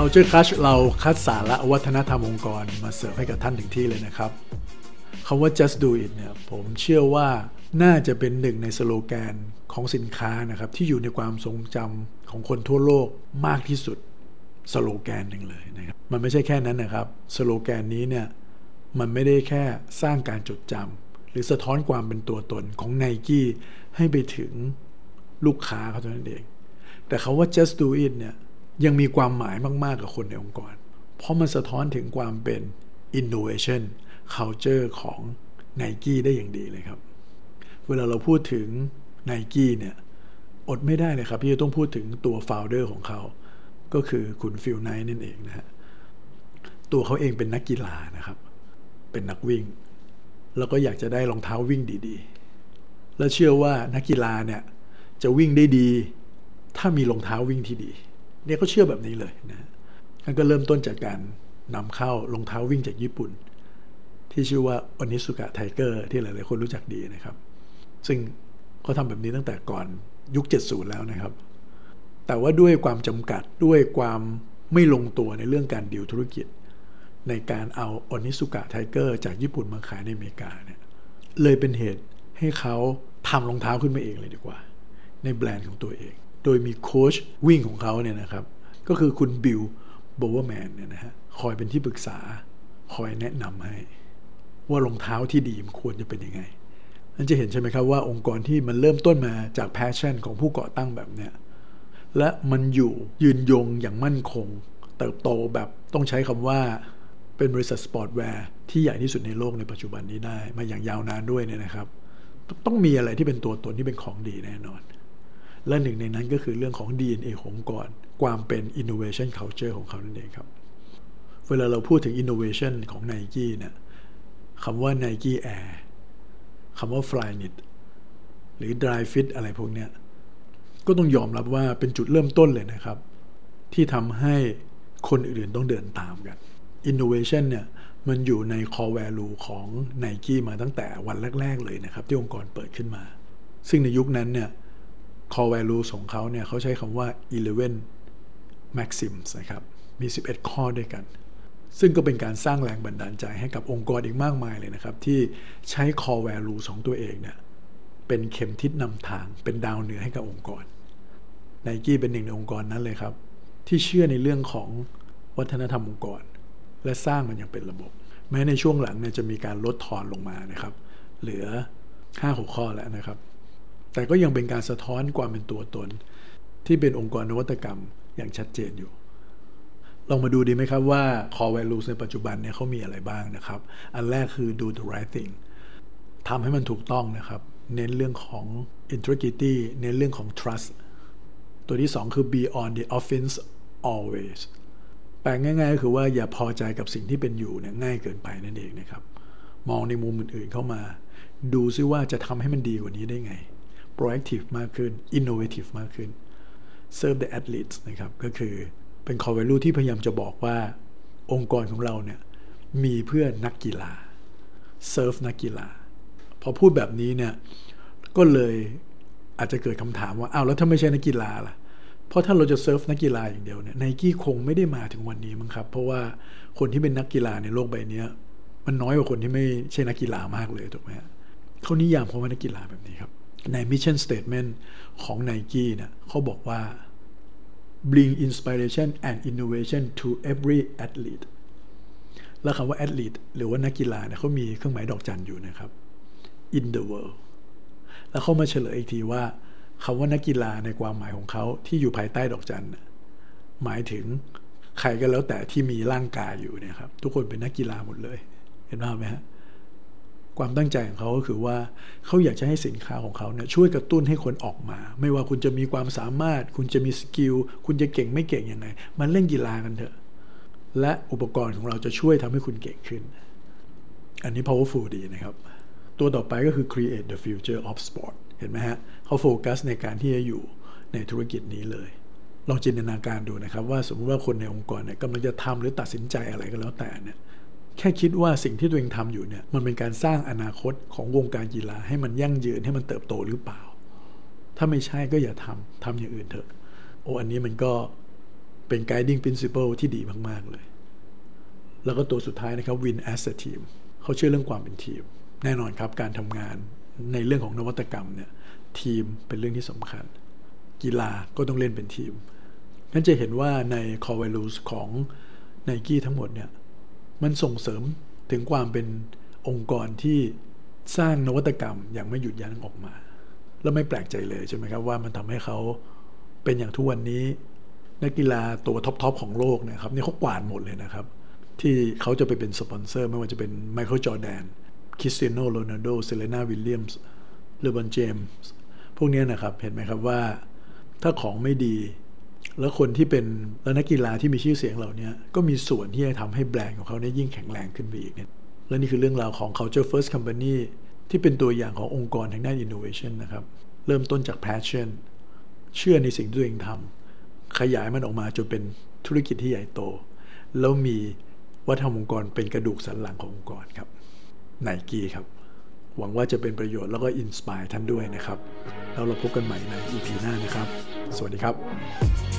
Culture Crush เราคัดสาระวัฒนธรรมองค์กรมาเสิร์ฟให้กับท่านถึงที่เลยนะครับคำว่า just do it เนี่ยผมเชื่อว่าน่าจะเป็นหนึ่งในสโลแกนของสินค้านะครับ ที่อยู่ในความทรงจำของคนทั่วโลกมากที่สุดสโลแกนหนึ่งเลยนะครับมันไม่ใช่แค่นั้นนะครับสโลแกนนี้เนี่ยมันไม่ได้แค่สร้างการจดจำหรือสะท้อนความเป็นตัวตนของไนกี้ให้ไปถึงลูกค้าเขาเท่านั้นเอง แต่คาว่า just do it เนี่ย ยังมีความหมายมาก ๆ กับคนในองค์กร เพราะมันสะท้อนถึงความเป็น innovation culture ของ n i กี้ได้อย่างดีเลยครับ เวลาเราพูดถึง n i กี้เนี่ย อดไม่ได้เลยครับที่จะต้องพูดถึงตัว founder ของเขา ก็คือคุณฟิลไนท์นั่นเองนะฮะ ตัวเขาเองเป็นนักกีฬานะครับ เป็นนักวิ่ง แล้วก็อยากจะได้รองเท้าวิ่งดีๆ และเชื่อว่านักกีฬาเนี่ยจะวิ่งได้ดี ถ้ามีรองเท้าวิ่งที่ดี เนี่ยเขาเชื่อแบบนี้เลยนะมันก็เริ่มต้นจากการนำเข้ารองเท้าวิ่งจากญี่ปุ่น ที่ชื่อว่าอนิสุกะไทเกอร์ที่หลาย ๆ คนรู้จักดีนะครับ ซึ่งเขาทำแบบนี้ตั้งแต่ก่อนยุค 70 แล้วนะครับ แต่ว่าด้วยความจำกัดด้วยความไม่ลงตัวในเรื่องการดีลธุรกิจ ในการเอา Onitsuka Tiger จากญี่ปุ่นมาขายในอเมริกาเนี่ยเลยเป็นเหตุให้เขาทำรองเท้าขึ้นมาเองเลยดีกว่า ในแบรนด์ของตัวเอง โดยมีโค้ชวิ่งของเขาเนี่ยนะครับ ก็คือคุณ Bill Bowerman เนี่ยนะฮะคอยเป็นที่ปรึกษา คอยแนะนำให้ ว่ารองเท้าที่ดีมันควรจะเป็นยังไงนั่นจะเห็นใช่ไหมครับว่าองค์กรที่มันเริ่มต้นมาจาก passion ของผู้ก่อตั้งแบบเนี้ยและมันอยู่ยืนยงอย่างมั่นคง เติบโตแบบต้องใช้คำว่าเป็นบริษัท sportswear ที่ใหญ่ที่สุดในโลกในปัจจุบันนี้ได้ มาอย่างยาวนานด้วยเนี่ยนะครับ ต้องมีอะไรที่เป็นตัวตนที่เป็นของดีแน่นอน และหนึ่งในนั้นก็คือเรื่องของ DNA ขององค์กร ความเป็น innovation culture ของเขานั่นเองครับ เวลาเราพูดถึง innovation ของ n i กี้เนี่ยคำว่า Nike Air คำว่า Flyknit หรือ Dry Fit อะไรพวกเนี้ยก็ต้องยอมรับว่าเป็นจุดเริ่มต้นเลยนะครับ ที่ทำให้คนอื่นต้องเดินตามกัน Innovation เนี่ยมันอยู่ใน core value ของ n i กี้มาตั้งแต่วันแรก ๆ เลยนะครับ ที่องค์กรเปิดขึ้นมา ซึ่งในยุคนั้นเนี่ย core values ของเขาเนี่ยเขาใช้คำว่า 11 maxims นะครับ มี 11 ข้อด้วยกัน ซึ่งก็เป็นการสร้างแรงบันดาลใจให้กับองค์กรอีกมากมายเลยนะครับ ที่ใช้ core values ของตัวเองเนี่ยเป็นเข็มทิศนำทางเป็นดาวเหนือให้กับองค์กรไนกี้เป็นหนึ่งในองค์กรนั้นเลยครับ ที่เชื่อในเรื่องของวัฒนธรรมองค์กร และสร้างมันอย่างเป็นระบบ แม้ในช่วงหลังเนี่ยจะมีการลดทอนลงมานะครับ เหลือ5-6ข้อแล้วนะครับ แต่ก็ยังเป็นการสะท้อนความเป็นตัวตน ที่เป็นองค์กรนวัตกรรมอย่างชัดเจนอยู่ ลองมาดูดีไหมครับว่า core values ในปัจจุบันเนี่ยเขามีอะไรบ้างนะครับ อันแรกคือ do the right thing ทำให้มันถูกต้องนะครับ เน้นเรื่องของ integrity เน้นเรื่องของ trust ตัวที่ 2 คือ be on the offense always แปลง่ายๆก็คือว่าอย่าพอใจกับสิ่งที่เป็นอยู่เนี่ยง่ายเกินไปนั่นเองนะครับ มองในมุมอื่นๆเข้ามา ดูซิว่าจะทำให้มันดีกว่านี้ได้ไง proactive มากขึ้น innovative มากขึ้น serve the athletes นะครับ ก็คือเป็น core value ที่พยายามจะบอกว่าองค์กรของเราเนี่ย มีเพื่อนักกีฬา serve นักกีฬา พอพูดแบบนี้เนี่ย ก็เลยอาจจะเกิดคำถามว่าอ้าวแล้วถ้าไม่ใช่นักกีฬาล่ะเพราะถ้าเราจะเซิร์ฟนักกีฬาอย่างเดียวเนี่ยไนกี้คงไม่ได้มาถึงวันนี้มั้งครับ เพราะว่าคนที่เป็นนักกีฬาในโลกใบนี้มันน้อยกว่าคนที่ไม่ใช่นักกีฬามากเลยถูกไหมเขานิยามเขาว่านักกีฬาแบบนี้ครับ ใน Mission Statement ของ Nike เนี่ยเขาบอกว่า bring inspiration and innovation to every athlete แล้วคำว่า athlete หรือว่านักกีฬาเนี่ยเขามีเครื่องหมายดอกจันอยู่นะครับ in the world แล้วเขามาเฉลยอีกทีว่าคำว่านักกีฬาในความหมายของเขาที่อยู่ภายใต้ดอกจันหมายถึงใครก็แล้วแต่ที่มีร่างกายอยู่เนี่ยครับ ทุกคนเป็นนักกีฬาหมดเลย เห็นภาพไหมฮะ ความตั้งใจของเขาก็คือว่าเขาอยากจะให้สินค้าของเขาเนี่ยช่วยกระตุ้นให้คนออกมา ไม่ว่าคุณจะมีความสามารถ คุณจะมี skill คุณจะเก่งไม่เก่งยังไงมันเล่นกีฬากันเถอะ และอุปกรณ์ของเราจะช่วยทำให้คุณเก่งขึ้น อันนี้ powerful ดีนะครับ ตัวต่อไปก็คือ create the future of sport เห็นไหมฮะเขาโฟกัสในการที่จะอยู่ในธุรกิจนี้เลยลองจินตนาการดูนะครับว่าสมมติว่าคนในองค์กรเนี่ยกำลังจะทำหรือตัดสินใจอะไรก็แล้วแต่เนี่ย แค่คิดว่าสิ่งที่ตัวเองทำอยู่เนี่ยมันเป็นการสร้างอนาคตของวงการกีฬาให้มันยั่งยืนให้มันเติบโตหรือเปล่า ถ้าไม่ใช่ก็อย่าทำทำอย่างอื่นเถอะ โอ้อันนี้มันก็เป็น guiding principle ที่ดีมาก ๆ เลย แล้วก็ตัวสุดท้ายนะครับ win as a team เขาเชื่อเรื่องความเป็นทีม แน่นอนครับการทำงานในเรื่องของนวัตกรรมเนี่ยทีมเป็นเรื่องที่สำคัญ กีฬาก็ต้องเล่นเป็นทีมนั่นจะเห็นว่าใน core values ของ n i กี้ทั้งหมดเนี่ย มันส่งเสริมถึงความเป็นองค์กรที่สร้างนวัตกรรมอย่างไม่หยุดยั้งออกมา แล้วไม่แปลกใจเลยใช่ไหมครับว่ามันทำให้เขาเป็นอย่างทุกวันนี้ นักกีฬาตัว top ๆของโลกนะครับนี่เขากวาดหมดเลยนะครับ ที่เขาจะไปเป็นสปอนเซอร์ ไม่ว่าจะเป็น Michael Jordan Cristiano Ronaldo Serena Williams LeBron Jamesส์พวกนี้นะครับเห็นไหมครับว่าถ้าของไม่ดี แล้วคนที่เป็นแล้วนักกีฬาที่มีชื่อเสียงเหล่านี้ก็มีส่วนที่จะทำให้แบรนด์ของเขาเนี่ยยิ่งแข็งแรงขึ้นไปอีกเนี่ยและนี่คือเรื่องราวของ culture first company ที่เป็นตัวอย่างขององค์กรทางด้าน innovation นะครับ เริ่มต้นจาก passion เชื่อในสิ่งที่ตัวเองทำขยายมันออกมาจนเป็นธุรกิจที่ใหญ่โต แล้วมีวัฒนธรรมองค์กรเป็นกระดูกสันหลังขององค์กรครับไนกี้ครับ หวังว่าจะเป็นประโยชน์แล้วก็อินสปายท่านด้วยนะครับ แล้วเราพบกันใหม่ใน EP หน้านะครับ สวัสดีครับ